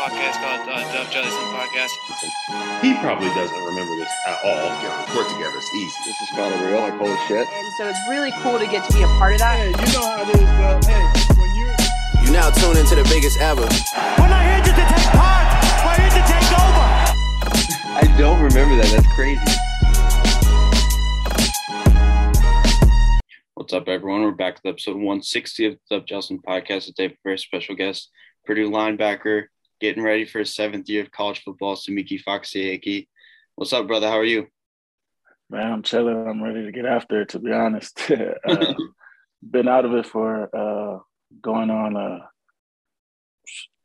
podcast called uh, Dub Jellison Podcast. He probably doesn't remember this at all. Get a report together. It's easy. This is kind of real. Like, holy shit. And so it's really cool to get to be a part of that. Hey, you know how it is, bro. Hey, when you You now tune into the biggest ever. We're not here just to take part. We're here to take over. I don't remember that. That's crazy. What's up, everyone? We're back with episode 160 of the Dub Jellison podcast. Today, for a very special guest, Purdue linebacker, getting ready for his seventh year of college football, Semisi Fakasiieiki. What's up, brother? How are you? Man, I'm chilling. I'm ready to get after it, to be honest. uh, been out of it for uh, going on a,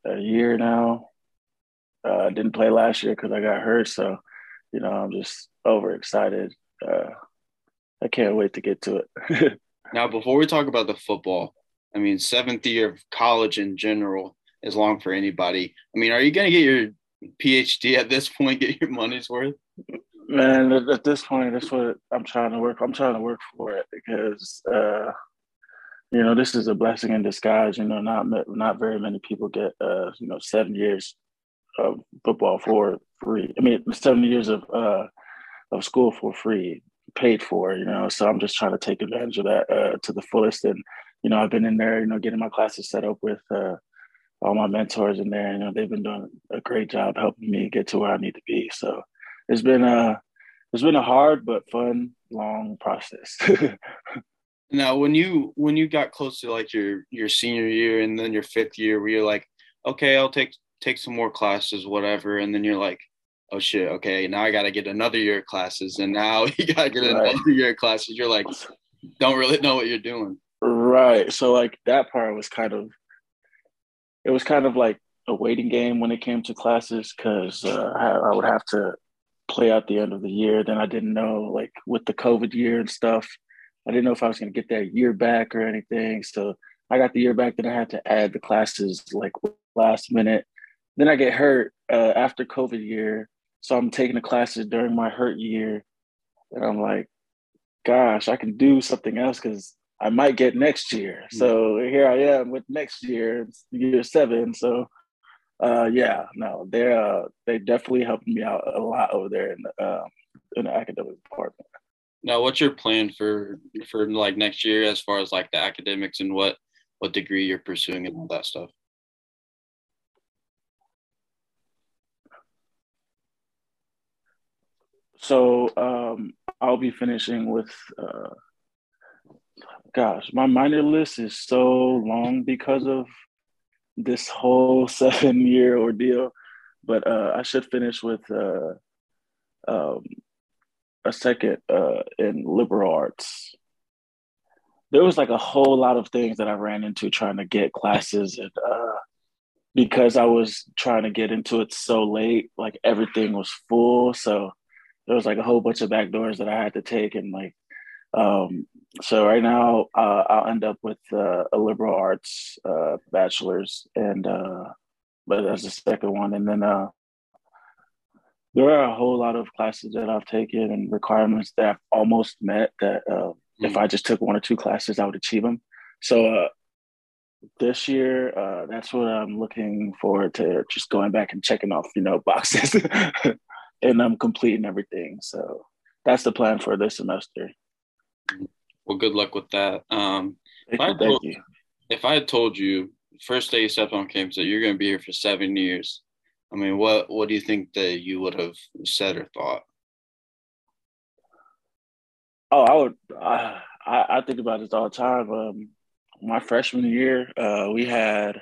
a year now. Uh, didn't play last year because I got hurt. So, you know, I'm just overexcited. Uh, I can't wait to get to it. Now, before we talk about the football, I mean, seventh year of college in general is long for anybody. I mean, are you going to get your PhD at this point, get your money's worth? Man, at, at this point, that's what I'm trying to work. I'm trying to work for it because, uh, you know, this is a blessing in disguise. You know, not not very many people get, uh, you know, seven years of football for free. I mean, seven years of uh, of school for free, paid for. You know, so I'm just trying to take advantage of that uh, to the fullest. And you know, I've been in there, you know, getting my classes set up with uh, all my mentors in there. You know, they've been doing a great job helping me get to where I need to be. So it's been a it's been a hard but fun long process. Now, when you when you got close to like your your senior year and then your fifth year, where you're like, okay, I'll take take some more classes, whatever, and then you're like, oh shit, okay, now I got to get another year of classes, and now you got to get Right. another year of classes. You're like, don't really know what you're doing. Right. So like that part was kind of it was kind of like a waiting game when it came to classes because uh, I, I would have to play out the end of the year. Then I didn't know like with the COVID year and stuff, I didn't know if I was going to get that year back or anything. So I got the year back. Then I had to add the classes like last minute. Then I get hurt uh, after COVID year, so I'm taking the classes during my hurt year, and I'm like, gosh, I can do something else because I might get next year. So here I am with next year, year seven. So uh, yeah, no, they uh, they definitely helped me out a lot over there in the um, in the academic department. Now, what's your plan for for like next year as far as like the academics and what what degree you're pursuing and all that stuff? So um, I'll be finishing with, uh, gosh, my minor list is so long because of this whole seven year ordeal, but uh, I should finish with uh, um, a second uh, in liberal arts. There was like a whole lot of things that I ran into trying to get classes and uh, because I was trying to get into it so late, like everything was full. So there was like a whole bunch of back doors that I had to take, and like, um, so right now uh, I'll end up with uh, a liberal arts uh, bachelor's, and uh, but that's the second one, and then uh, there are a whole lot of classes that I've taken and requirements that I've almost met that uh, if I just took one or two classes, I would achieve them. So uh, this year, uh, that's what I'm looking forward to, just going back and checking off, you know, boxes. and I'm completing everything. So that's the plan for this semester. Well, good luck with that. Um, Thank I told- you. if I had told you first day you stepped on campus that you're going to be here for seven years, I mean, what what do you think that you would have said or thought? Oh, I would. I, I I think about this all the time. Um, my freshman year, uh, we had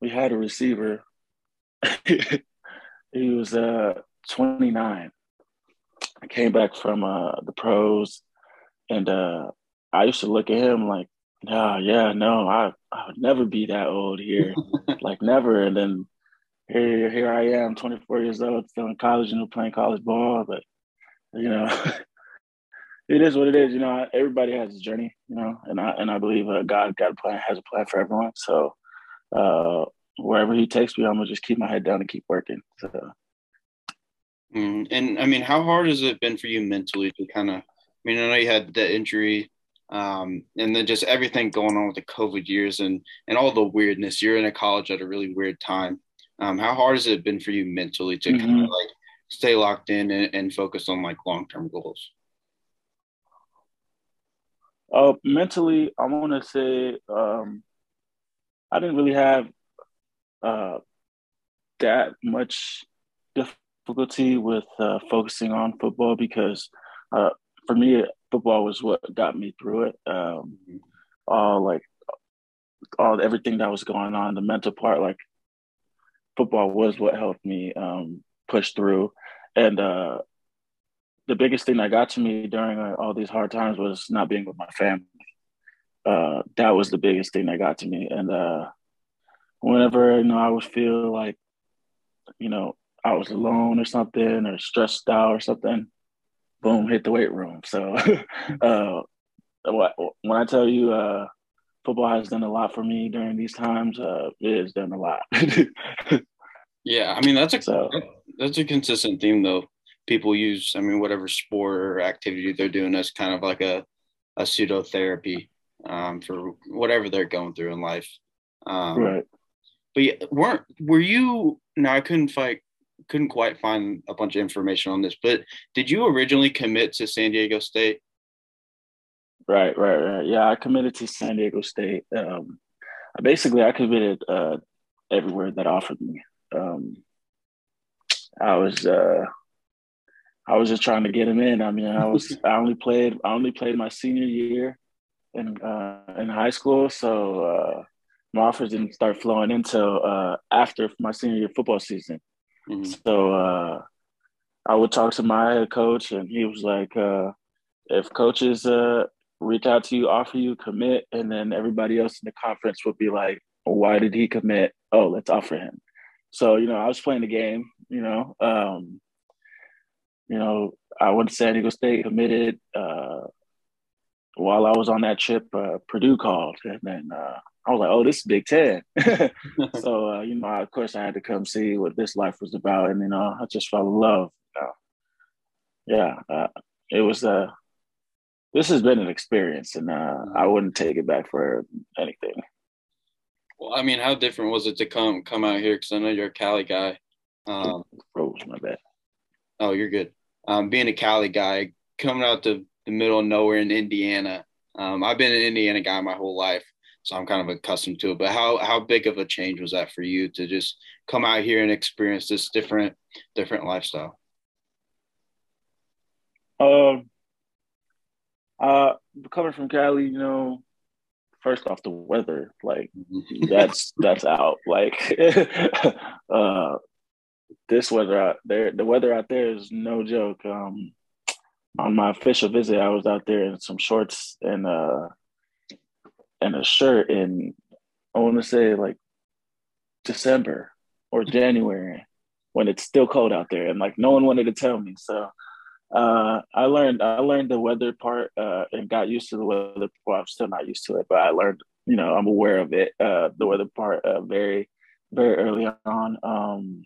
we had a receiver. he was uh 29. I came back from uh the pros, and uh, I used to look at him like, oh yeah, no, I I would never be that old here, like never. And then here here I am, 24 years old, still in college, you know, playing college ball, but you know. it is what it is. You know, everybody has a journey. You know, and I and I believe uh, God got a plan, has a plan for everyone. So uh, wherever He takes me, I'm gonna just keep my head down and keep working. So Mm, and I mean, how hard has it been for you mentally to kind of? I mean, I know you had the injury, um, and then just everything going on with the COVID years and and all the weirdness. You're in a college at a really weird time. Um, how hard has it been for you mentally to kind Mhm. of like stay locked in and, and focus on like long term goals? Uh, mentally, I want to say um, I didn't really have uh, that much difficulty with uh, focusing on football because uh, for me, football was what got me through it. Um, all like all everything that was going on, the mental part, like football was what helped me um, push through. And uh, the biggest thing that got to me during uh, all these hard times was not being with my family. Uh, that was the biggest thing that got to me. And uh, whenever you know I would feel like, you know, I was alone or something, or stressed out or something, boom, hit the weight room. So, uh, when I tell you, uh, football has done a lot for me during these times, uh, it has done a lot. Yeah, I mean that's a so, that's a consistent theme though. People use, I mean, whatever sport or activity they're doing as kind of like a a pseudo therapy um, for whatever they're going through in life. Um, right. But yeah, weren't were you? No, I couldn't fight. Couldn't quite find a bunch of information on this, but did you originally commit to San Diego State? Right, right, right. Yeah, I committed to San Diego State. Um, basically, I committed uh, everywhere that offered me. Um, I was, uh, I was just trying to get him in. I mean, I was, I only played, I only played my senior year in uh, in high school, so uh, my offers didn't start flowing until uh, after my senior year football season. Mhm. So uh, I would talk to my head coach, and he was like, uh, "If coaches uh, reach out to you, offer you, commit, and then everybody else in the conference would be like, why did he commit? Oh, let's offer him." So you know, I was playing the game. You know, um, you know, I went to San Diego State, committed. Uh, while I was on that trip, uh, Purdue called, and then uh, I was like, "Oh, this is Big Ten. so uh, you know, of course, I had to come see what this life was about, and you know, I just fell in love. Yeah, uh, it was. Uh, this has been an experience, and uh, I wouldn't take it back for anything. Well, I mean, how different was it to come come out here? Because I know you're a Cali guy. Um, Rose, my bad. oh, you're good. Um, being a Cali guy, coming out to the middle of nowhere in Indiana. Um, I've been an Indiana guy my whole life, so I'm kind of accustomed to it. But how how big of a change was that for you to just come out here and experience this different different lifestyle? Um, uh, coming from Cali, you know, first off the weather, like that's that's out. Like, uh, this weather out there, the weather out there is no joke. Um, on my official visit, I was out there in some shorts and uh and a shirt in I want to say like December or January when it's still cold out there, and like no one wanted to tell me. So uh, I learned I learned the weather part uh, and got used to the weather. Well, I'm still not used to it, but I learned. You know, I'm aware of it. Uh, the weather part uh, very very early on. Um,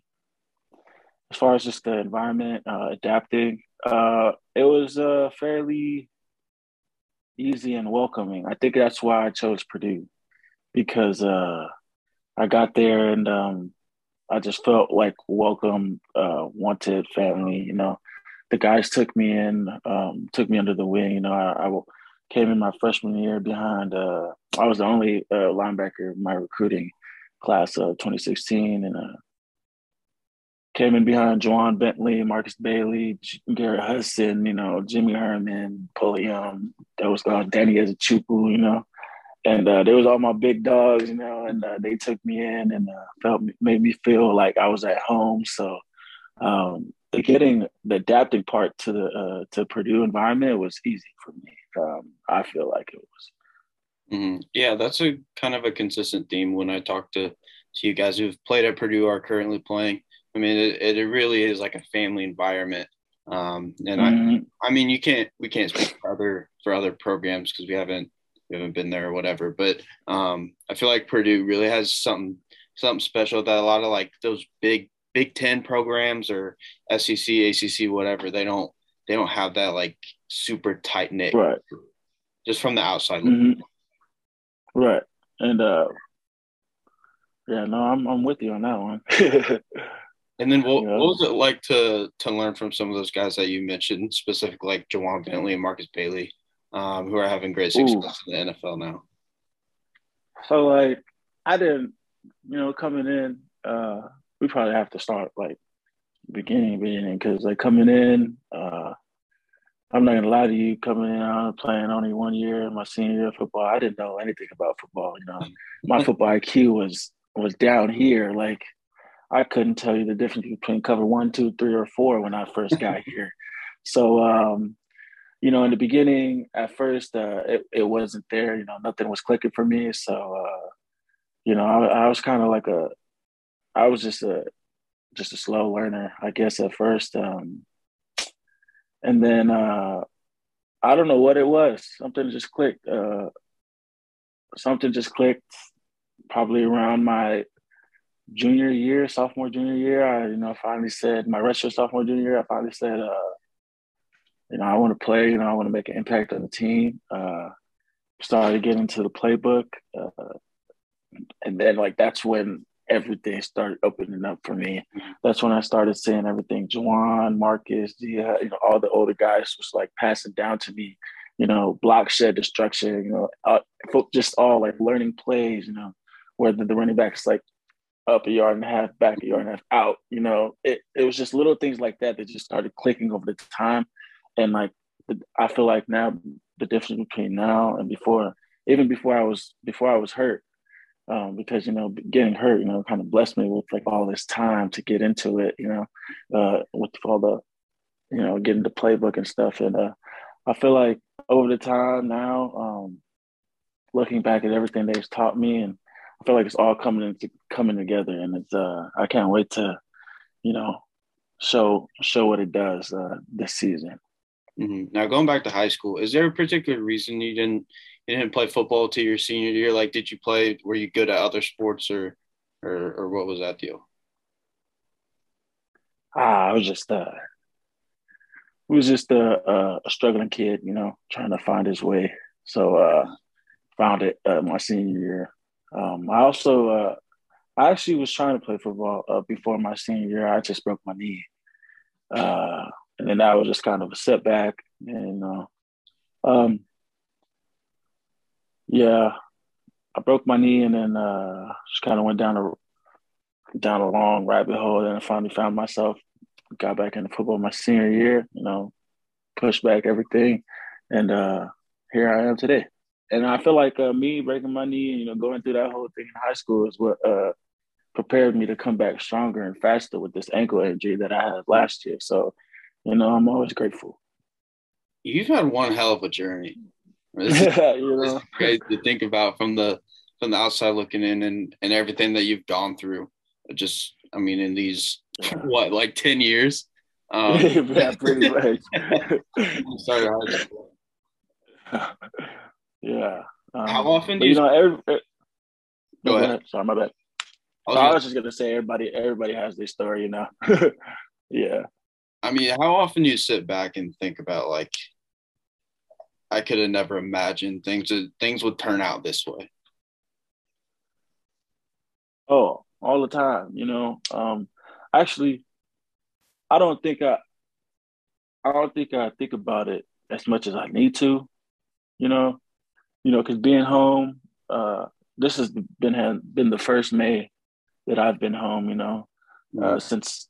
as far as just the environment, uh, adapting, uh, it was uh, fairly easy and welcoming. I think that's why I chose Purdue because uh, I got there and um, I just felt like welcome, uh, wanted family. You know, the guys took me in, um, took me under the wing. You know, I, I came in my freshman year behind. Uh, I was the only uh, linebacker in my recruiting class of 2016, and uh, came in behind Ja'Whaun Bentley, Markus Bailey, Garrett Hudson, you know, Jimmy Herman, Pulliam, that was uh, Danny Ezechukwu, you know. And uh, there was all my big dogs, you know, and uh, they took me in and uh, felt made me feel like I was at home. So um, the getting the adapting part to the uh, to Purdue environment was easy for me. Um, I feel like it was. Mhm. Yeah, that's a kind of a consistent theme when I talk to to you guys who've played at Purdue or are currently playing. I mean, it, it really is like a family environment. Um, and I, Mhm. I mean, you can't we can't speak for other for other programs because we haven't we haven't been there or whatever. But um, I feel like Purdue really has something something special that a lot of like those big Big Ten programs or SEC, ACC, whatever they don't they don't have that like super tight knit Right. just from the outside. Mhm. Right. And uh yeah, no, I'm I'm with you on that one. And then what, what was it like to to learn from some of those guys that you mentioned, specifically like Ja'Whaun Bentley and Markus Bailey, um, who are having great Ooh. success in the NFL now? so like I didn't, you know, coming in, uh, we probably have to start like beginning, beginning, because like coming in, uh, I'm not gonna lie to you, coming in, I'm playing only one year, my senior year of football. I didn't know anything about football. You know, my football IQ was was down here. Like I couldn't tell you the difference between cover one, two, three, or four when I first got here. So, um, you know, in the beginning, at first, uh, it, it wasn't there. You know, nothing was clicking for me. So, uh, you know, I, I was kind of like a, I was just a, just a slow learner, I guess, at first. Um, and then uh, I don't know what it was. Something just clicked. Uh, something just clicked. Probably around my junior year, sophomore, junior year, I, you know, finally said my redshirt sophomore, junior year, I finally said, uh, you know, I want to play, you know, I want to make an impact on the team. Uh, started getting into the playbook. Uh, and then, like, that's when everything started opening up for me. That's when I started seeing everything. Ja'Whaun, Markus, Dia, you know, all the older guys was like passing down to me, you know, block shed destruction, you know, uh, just all like learning plays, you know, whether the running back's like up a yard and a half, back a yard and a half, out. You know, it, it was just little things like that that just started clicking over the time. And like, I feel like now the difference between now and before, even before I was before I was hurt, um, because you know getting hurt, you know, kind of blessed me with like all this time to get into it. You know, uh, with all the, you know, getting the playbook and stuff. And uh, I feel like over the time now, um, looking back at everything they've taught me and I feel like it's all coming into coming together, and it's uh I can't wait to, you know, show show what it does uh, this season. hmm Now going back to high school, is there a particular reason you didn't you didn't play football to your senior year? Like, did you play? Were you good at other sports, or or or what was that deal? Ah, I was just uh, I was just a, a, a struggling kid, you know, trying to find his way. So uh, found it uh, my senior year. Um, I also uh, I actually was trying to play football uh, before my senior year. I just broke my knee, uh, and then that was just kind of a setback. And uh, um, yeah, I broke my knee, and then uh, just kind of went down a down a long rabbit hole. And I finally found myself, got back into football my senior year. You know, pushed back everything, and uh, here I am today. And I feel like uh, me breaking my knee and you know going through that whole thing in high school is what uh, prepared me to come back stronger and faster with this ankle injury that I had last year. So, you know, I'm always grateful. You've had one hell of a journey. This is, you this is crazy to think about from the from the outside looking in, and and everything that you've gone through. Just, I mean, in these what like ten years. Um, yeah, pretty much. high school. Yeah. Um, How often do you you- know, every, Go go ahead. ahead. Sorry, my bad. I I was was just gonna say everybody everybody has their story, you know. yeah. I mean, how often do you sit back and think about like, I could have never imagined things things would turn out this way. Oh, all the time, you know. Um actually I don't think I I don't think I think about it as much as I need to, you know. You know, because being home, uh this has been been the first May that I've been home, you know, uh, since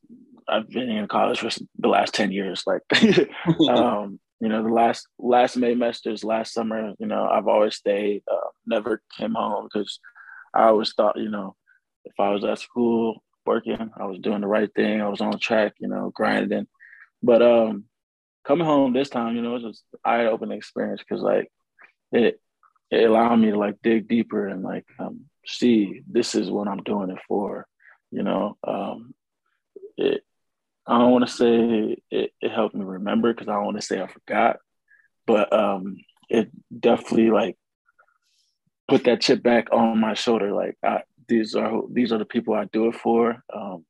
I've been in college for the last 10 years. Like um, you know, the last last May semesters, last summer, you know, I've always stayed, uh, never came home because I always thought, you know, if I was at school working, I was doing the right thing, I was on track, you know, grinding. But um, coming home this time, you know, it was an eye opening experience because like it it allowed me to like dig deeper and like um, see this is what I'm doing it for, you know. Um, it I don't want to say it, it helped me remember because I don't want to say I forgot, but um, it definitely like put that chip back on my shoulder. Like I, these are these are the people I do it for. Um,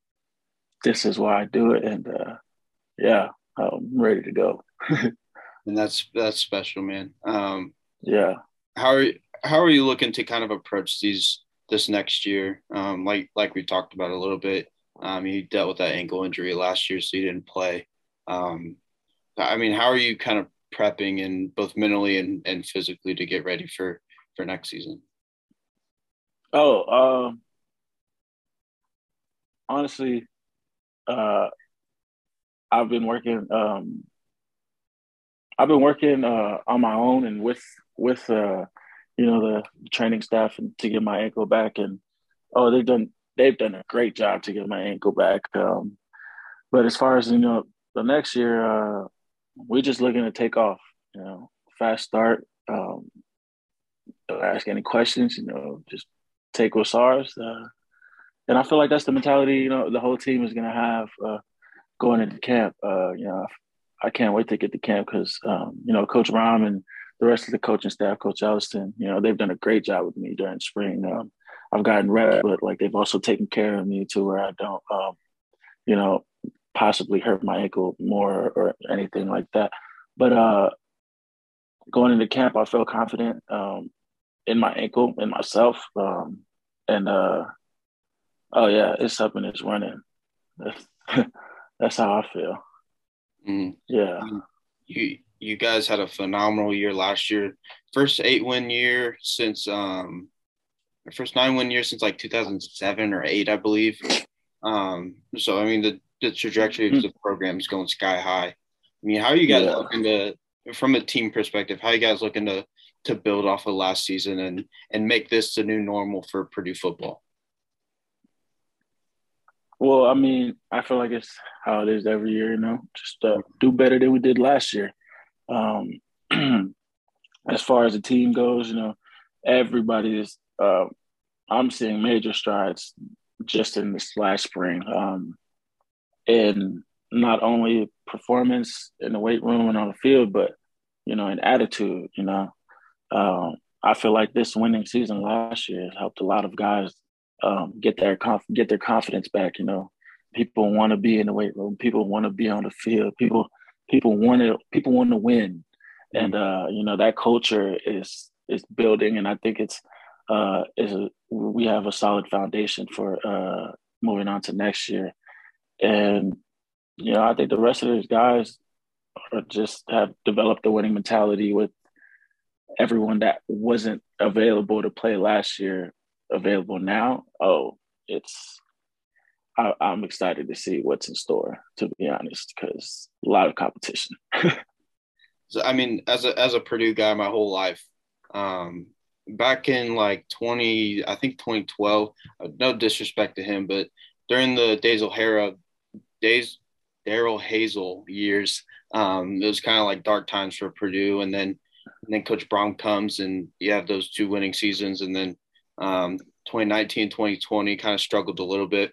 this is why I do it, and uh, yeah, I'm ready to go. and that's that's special, man. Um, Yeah. How are how are you looking to kind of approach these this next year. Um, like like we talked about a little bit. Um, he dealt with that ankle injury last year, so you didn't play. Um, I mean, how are you kind of prepping and both mentally and, and physically to get ready for for next season? Oh, um, honestly, uh, I've been working. Um, I've been working uh, on my own and with with uh, you know the training staff and to get my ankle back. And oh, they've done they've done a great job to get my ankle back. Um, but as far as you know, the next year, uh, we're just looking to take off. You know, fast start. Um, ask any questions. You know, just take what's ours. Uh, and I feel like that's the mentality. You know, the whole team is going to have uh, going into camp. Uh, you know, I can't wait to get to camp because um, you know Coach Brohm and the rest of the coaching staff, Coach Elliston, you know, they've done a great job with me during spring. Um, I've gotten rep, but like they've also taken care of me to where I don't, um, you know, possibly hurt my ankle more or anything like that. But uh, going into camp, I felt confident um, in my ankle, in myself, um, and uh, oh yeah, it's up and it's running. That's, that's how I feel. Mm. Yeah. You you guys had a phenomenal year last year. First eight win year since um first nine win year since like 2007 or 8 I believe. Um so I mean the the trajectory of the program is going sky high. I mean, how are you guys Yeah. looking to from a team perspective, how are you guys looking to to build off of last season and and make this the new normal for Purdue football? Well, I mean, I feel like it's how it is every year, you know, just uh, do better than we did last year. Um, as far as the team goes, you know, everybody is, uh, I'm seeing major strides just in this last spring. Um, in not only performance in the weight room and on the field, but, you know, in attitude, you know. Um, I feel like this winning season last year helped a lot of guys um, get their conf- get their confidence back. You know, people want to be in the weight room. People want to be on the field. People people want to people want to win, and uh, you know that culture is is building. And I think it's uh, is a, we have a solid foundation for uh, moving on to next year. And you know, I think the rest of those guys are just have developed a winning mentality with everyone that wasn't available to play last year available now. Oh, it's I, I'm excited to see what's in store. To be honest, because a lot of competition. So I mean, as a as a Purdue guy, my whole life, um, back in like twenty, I think twenty twelve. No disrespect to him, but during the Days O'Hara days, Darrell Hazell years, um, it was kind of like dark times for Purdue, and then and then Coach Brohm comes, and you have those two winning seasons, and then um, 2019, 2020 kind of struggled a little bit,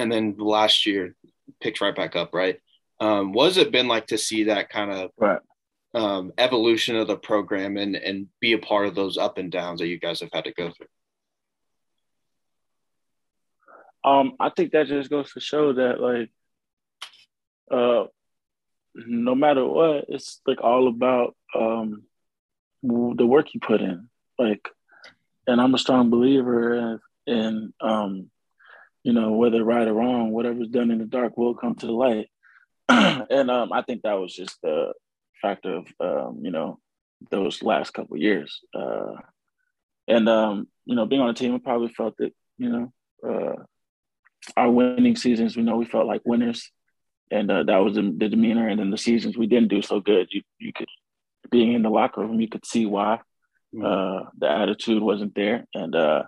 and then last year picked right back up, right? Um, what has it been like to see that kind of Right. um, evolution of the program and and be a part of those up and downs that you guys have had to go through? Um, I think that just goes to show that like uh no matter what, it's like all about um the work you put in. Like and I'm a strong believer in, in um you know, whether right or wrong, whatever's done in the dark will come to the light. and um I think that was just the factor of um, you know, those last couple of years. Uh and um, you know, being on the team I probably felt that, you know, uh our winning seasons, we know we felt like winners, and uh, that was the, the demeanor. And then the seasons we didn't do so good, you you could being in the locker room, you could see why uh, the attitude wasn't there. And uh,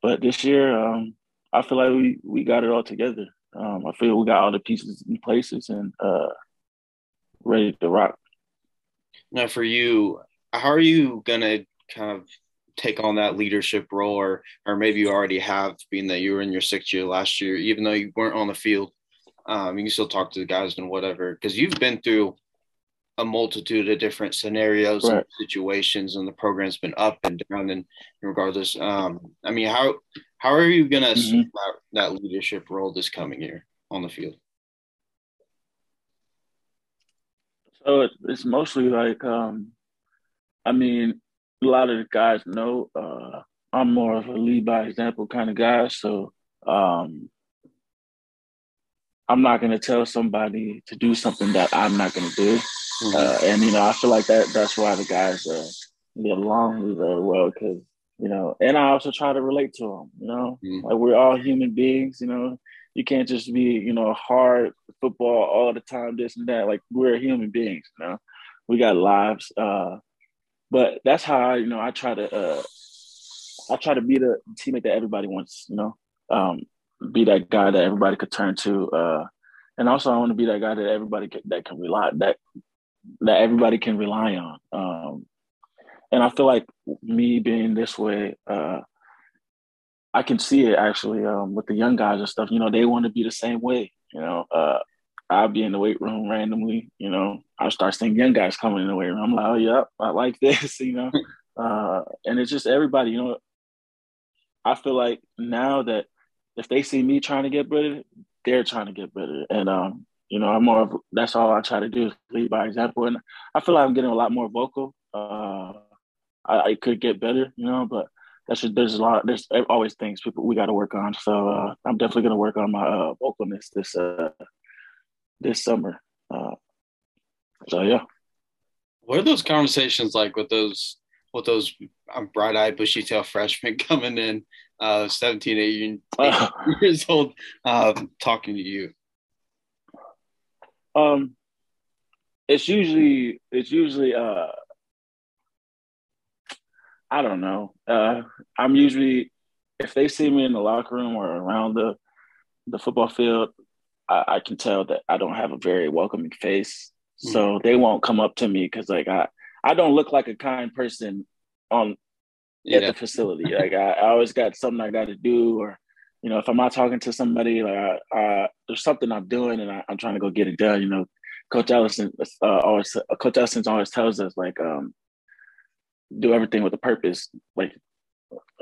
but this year, um, I feel like we we got it all together. Um, I feel we got all the pieces in places and uh, ready to rock. Now, for you, how are you gonna kind of take on that leadership role, or or maybe you already have, being that you were in your sixth year last year, even though you weren't on the field, um, you can still talk to the guys and whatever, because you've been through a multitude of different scenarios and situations, and the program's been up and down. And regardless, um, I mean, how how are you gonna assume that, that leadership role this coming year on the field? So it's, it's mostly like, um, I mean, a lot of the guys know uh, I'm more of a lead by example kind of guy. So um, I'm not going to tell somebody to do something that I'm not going to do. Mm-hmm. Uh, and you know, I feel like that that's why the guys uh, get along very well because you know, and I also try to relate to them. You know, Mhm. like we're all human beings. You know, you can't just be you know hard football all the time, this and that. Like we're human beings. You know, we got lives. Uh, but that's how I, you know I try to uh, I try to be the teammate that everybody wants. You know, um, be that guy that everybody could turn to. Uh, and also, I want to be that guy that everybody can, that can rely that that everybody can rely on. Um, and I feel like me being this way, uh, I can see it actually um, with the young guys and stuff. You know, they want to be the same way. You know, uh, I'll be in the weight room randomly. You know, I start seeing young guys coming in the weight room. I'm like, oh yeah, I like this. You know, uh, and it's just everybody. You know, I feel like now that if they see me trying to get better, they're trying to get better. And um, you know, I'm more of that's all I try to do is lead by example. And I feel like I'm getting a lot more vocal. Uh, I, I could get better, you know, but that's just there's a lot there's always things people we got to work on. So uh, I'm definitely gonna work on my uh, vocalness this uh, this summer. Uh, so yeah. What are those conversations like with those with those um, bright-eyed, bushy-tailed freshmen coming in, uh, 17, 18, 18 years old, um, talking to you? Um, it's usually it's usually uh, I don't know. Uh, I'm usually if they see me in the locker room or around the the football field, I, I can tell that I don't have a very welcoming face. So they won't come up to me because like I I don't look like a kind person on at the facility. Like I, I always got something I got to do, or you know, if I'm not talking to somebody, like I, I, there's something I'm doing and I, I'm trying to go get it done. You know, Coach Ellison uh, always, Coach Ellison always tells us like, um, do everything with a purpose. Like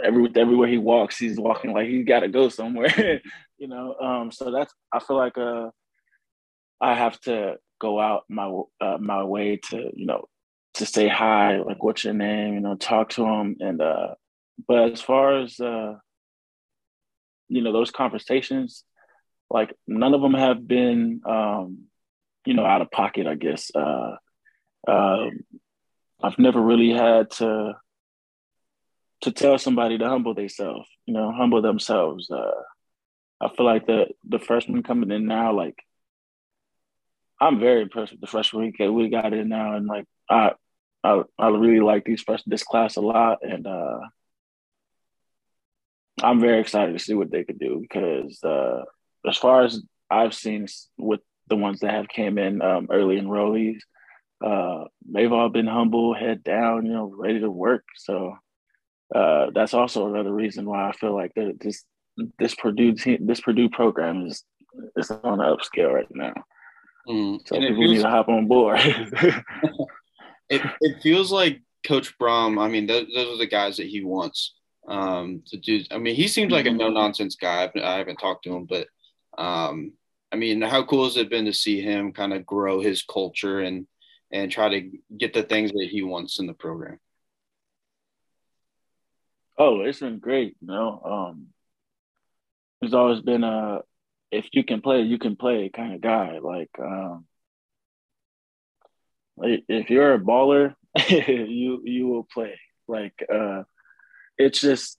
every everywhere he walks, he's walking like he's got to go somewhere. you know, um, so that's I feel like uh, I have to go out my uh, my way to you know to say hi, like what's your name, you know, talk to him, and uh, but as far as uh, you know, those conversations, like none of them have been, um, you know, out of pocket. I guess uh, um, I've never really had to to tell somebody to humble themselves, you know, humble themselves. Uh, I feel like the the freshmen coming in now, like I'm very impressed with the freshman that we got in now, and like I I, I really like these fresh this class a lot, and uh, I'm very excited to see what they could do because uh, as far as I've seen with the ones that have came in um, early enrollees, uh, they've all been humble, head down, you know, ready to work. So uh, that's also another reason why I feel like this this Purdue team, this Purdue program is is on the upscale right now. Mm. So And people need to hop on board. it, it feels like Coach Brohm. I mean, those, those are the guys that he wants um, to do. I mean, he seems like a Mhm. no nonsense guy. I've, I haven't talked to him, but um, I mean, how cool has it been to see him kind of grow his culture and and try to get the things that he wants in the program? Oh, it's been great. You know, um, he's always been a if you can play, you can play kind of guy. Like, um, like, if you're a baller, you you will play. Like, uh, it's just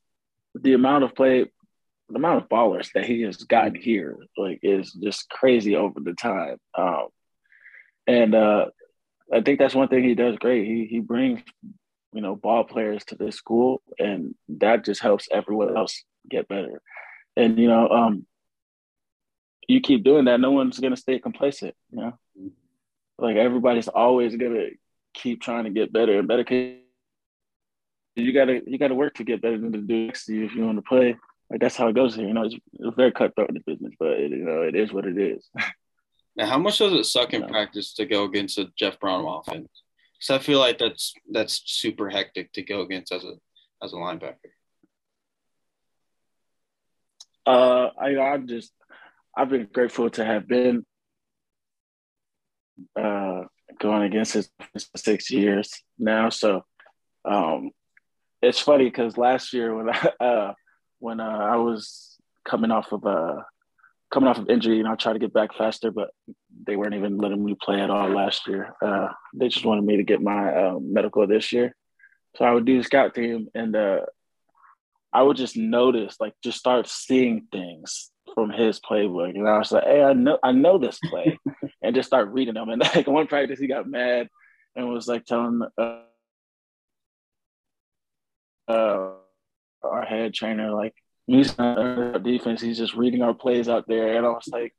the amount of play, the amount of ballers that he has gotten here, like, is just crazy over the time. Um, and uh, I think that's one thing he does great. He he brings you know ball players to this school, and that just helps everyone else get better. And you know, um, you keep doing that, no one's gonna stay complacent. You know, like everybody's always gonna keep trying to get better and better. You gotta you gotta work to get better than to do next to you if you want to play. Like that's how it goes here. You know, it's, it's very cutthroat in the business, but it, you know, it is what it is. Now, how much does it suck in Yeah. practice to go against a Jeff Brohm offense? Because I feel like that's that's super hectic to go against as a as a linebacker. Uh, I I'm just I've been grateful to have been uh going against his for six years now. So um it's funny because last year when I uh, when uh, I was coming off of uh, coming off of injury, and I tried to get back faster, but they weren't even letting me play at all last year. Uh, they just wanted me to get my uh, medical this year, so I would do the scout team, and uh, I would just notice, like, just start seeing things from his playbook, and I was like, "Hey, I know, I know this play," and just start reading them. And like one practice, he got mad and was like telling. Uh, uh, our head trainer, like he's not defense. He's just reading our plays out there, and I was like,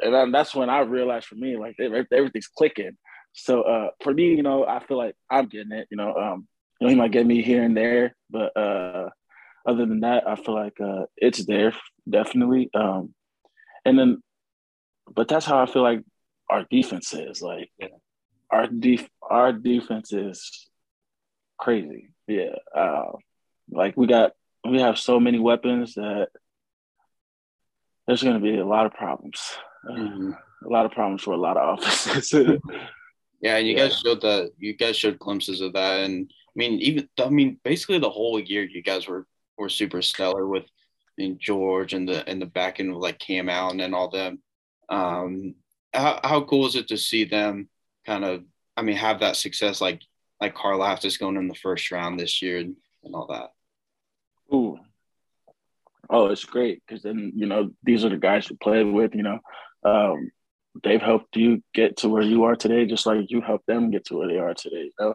and then that's when I realized for me, like everything's clicking. So uh, for me, you know, I feel like I'm getting it. You know, um, you know, he might get me here and there, but uh, other than that, I feel like uh, it's there definitely. Um, and then, but that's how I feel like our defense is. Like yeah. our def our defense is crazy. Yeah. Uh, like we got we have so many weapons that there's going to be a lot of problems. Uh, mm-hmm. A lot of problems for a lot of offenses. yeah, and you yeah. guys showed that. You guys showed glimpses of that, and I mean, even I mean, basically the whole year, you guys were were super stellar with I mean, George and the and the back end of like Cam Allen and all them. Um, how how cool is it to see them kind of? I mean, have that success like like Karlaftis going in the first round this year and, and all that. Ooh. Oh, it's great because then you know these are the guys you played with. You know, um, they've helped you get to where you are today, just like you helped them get to where they are today. You know,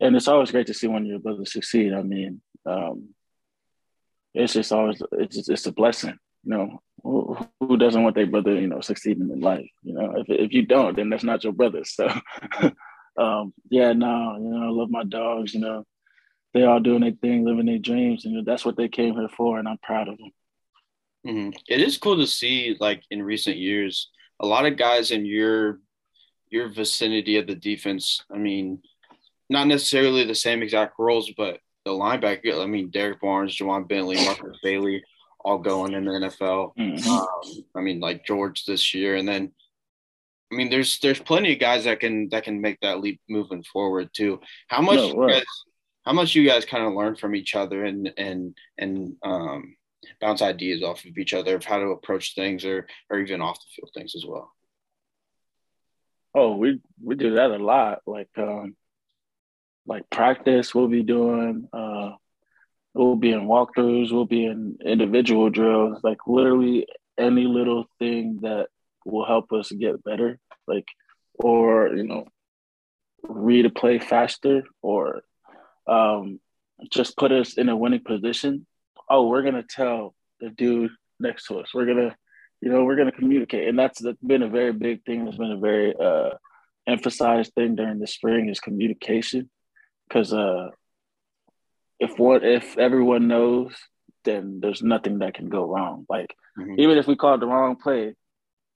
and it's always great to see one of your brothers succeed. I mean, um, it's just always it's just, it's a blessing. You know, who, who, doesn't want their brother you know succeeding in life? You know, if if you don't, then that's not your brother. So, um, yeah, no, you know, I love my dogs. You know, they all doing their thing, living their dreams, and that's what they came here for, and I'm proud of them. Mm-hmm. It is cool to see, like in recent years, a lot of guys in your your vicinity of the defense. I mean, not necessarily the same exact roles, but the linebacker. I mean, Derrick Barnes, Ja'Whaun Bentley, Markus Bailey, all going in the NFL. Mm-hmm. Um, I mean, like George this year, and then I mean, there's there's plenty of guys that can that can make that leap moving forward too. How much no, right. guys, how much you guys kind of learn from each other and and and um, bounce ideas off of each other of how to approach things or or even off the field things as well. Oh, we we do that a lot. Like um, like practice, we'll be doing. Uh, we'll be in walkthroughs. We'll be in individual drills. Like literally any little thing that will help us get better. Like or you know read a play faster or um, just put us in a winning position, oh, we're gonna tell the dude next to us. We're gonna, you know, we're gonna communicate, and that's, that's been a very big thing. It's been a very uh, emphasized thing during the spring is communication, because uh, if what if everyone knows, then there's nothing that can go wrong. Like mm-hmm. even if we call the wrong play,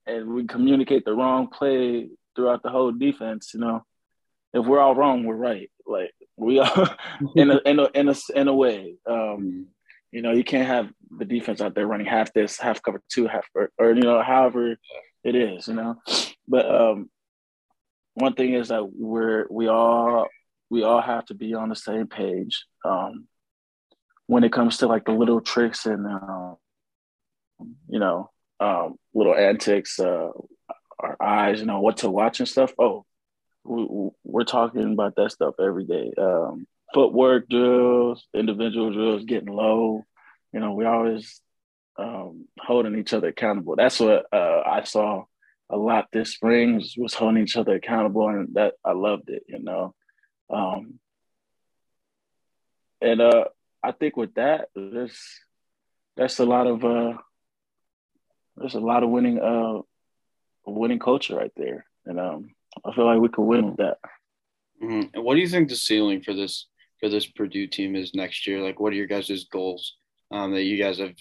and we communicate the wrong play throughout the whole defense, you know, if we're all wrong, we're right. Like we are in a in a in a in a way. Um, you know, you can't have the defense out there running half this, half cover two, half or, or you know, however it is, you know. But um, one thing is that we're we all we all have to be on the same page um, when it comes to like the little tricks and uh, you know um, little antics, uh, our eyes, you know what to watch and stuff. Oh, we, we're talking about that stuff every day. Um, footwork drills, individual drills, getting low. You know, we always um, holding each other accountable. That's what uh, I saw a lot this spring was, holding each other accountable, and that I loved it. You know, um, and uh, I think with that, there's that's a lot of uh, there's a lot of winning uh, winning culture right there, and um, I feel like we could win that. Mm-hmm. And what do you think the ceiling for this for this Purdue team is next year? Like, what are your guys' goals um, that you guys have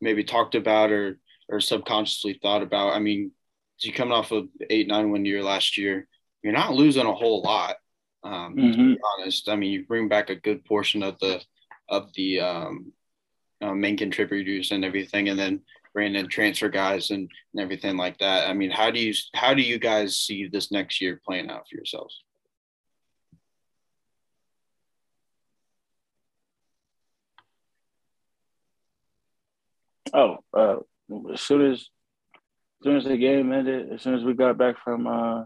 maybe talked about or or subconsciously thought about? I mean, you coming off of eight nine win year last year, you're not losing a whole lot. Um, mm-hmm. To be mm-hmm. honest, I mean, you bring back a good portion of the of the um, uh, main contributors and everything, and then bringing in transfer guys and, and everything like that. I mean, how do you how do you guys see this next year playing out for yourselves? Oh, uh, as soon as as soon as the game ended, as soon as we got back from uh,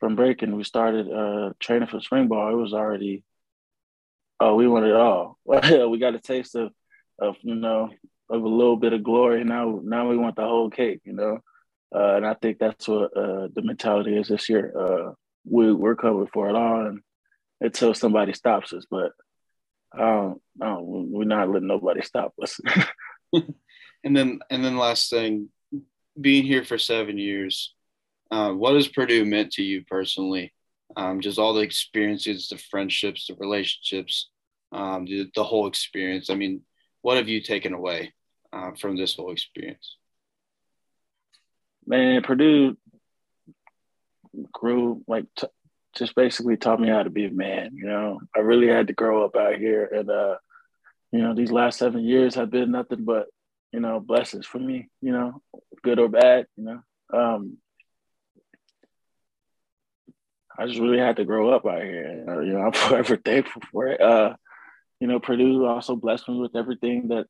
from break and we started uh, training for spring ball, it was already oh, we want it all. we got a taste of of you know of a little bit of glory. Now now we want the whole cake, you know. Uh, and I think that's what uh, the mentality is this year. Uh, we we're coming for it all, until somebody stops us. But um, no, we're not letting nobody stop us. and then and then last thing, being here for seven years, uh, what has Purdue meant to you personally? Um, just all the experiences, the friendships, the relationships, um, the, the whole experience. I mean, what have you taken away uh, from this whole experience? Man, Purdue grew like t- just basically taught me how to be a man. You know, I really had to grow up out here, and uh, you know, these last seven years have been nothing but you know blessings for me. You know, good or bad. You know, um, I just really had to grow up out here. You know, I'm forever thankful for it. Uh, you know, Purdue also blessed me with everything that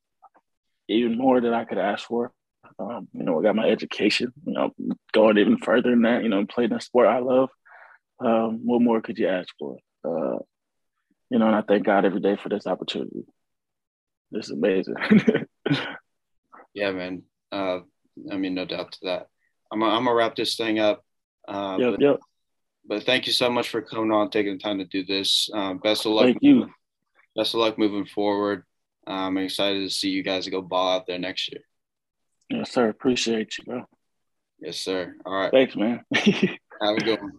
even more than I could ask for. Um, you know, I got my education, you know, going even further than that, you know, playing a sport I love. Um, what more could you ask for? Uh, you know, and I thank God every day for this opportunity. This is amazing. yeah, man. Uh, I mean, no doubt to that. I'm I'm gonna wrap this thing up. Uh, yep, but, yep. But thank you so much for coming on, taking the time to do this. Uh, best of luck. Thank you. Best of luck moving forward. I'm excited to see you guys go ball out there next year. Yes, sir. Appreciate you, bro. Yes, sir. All right. Thanks, man. Have a good one.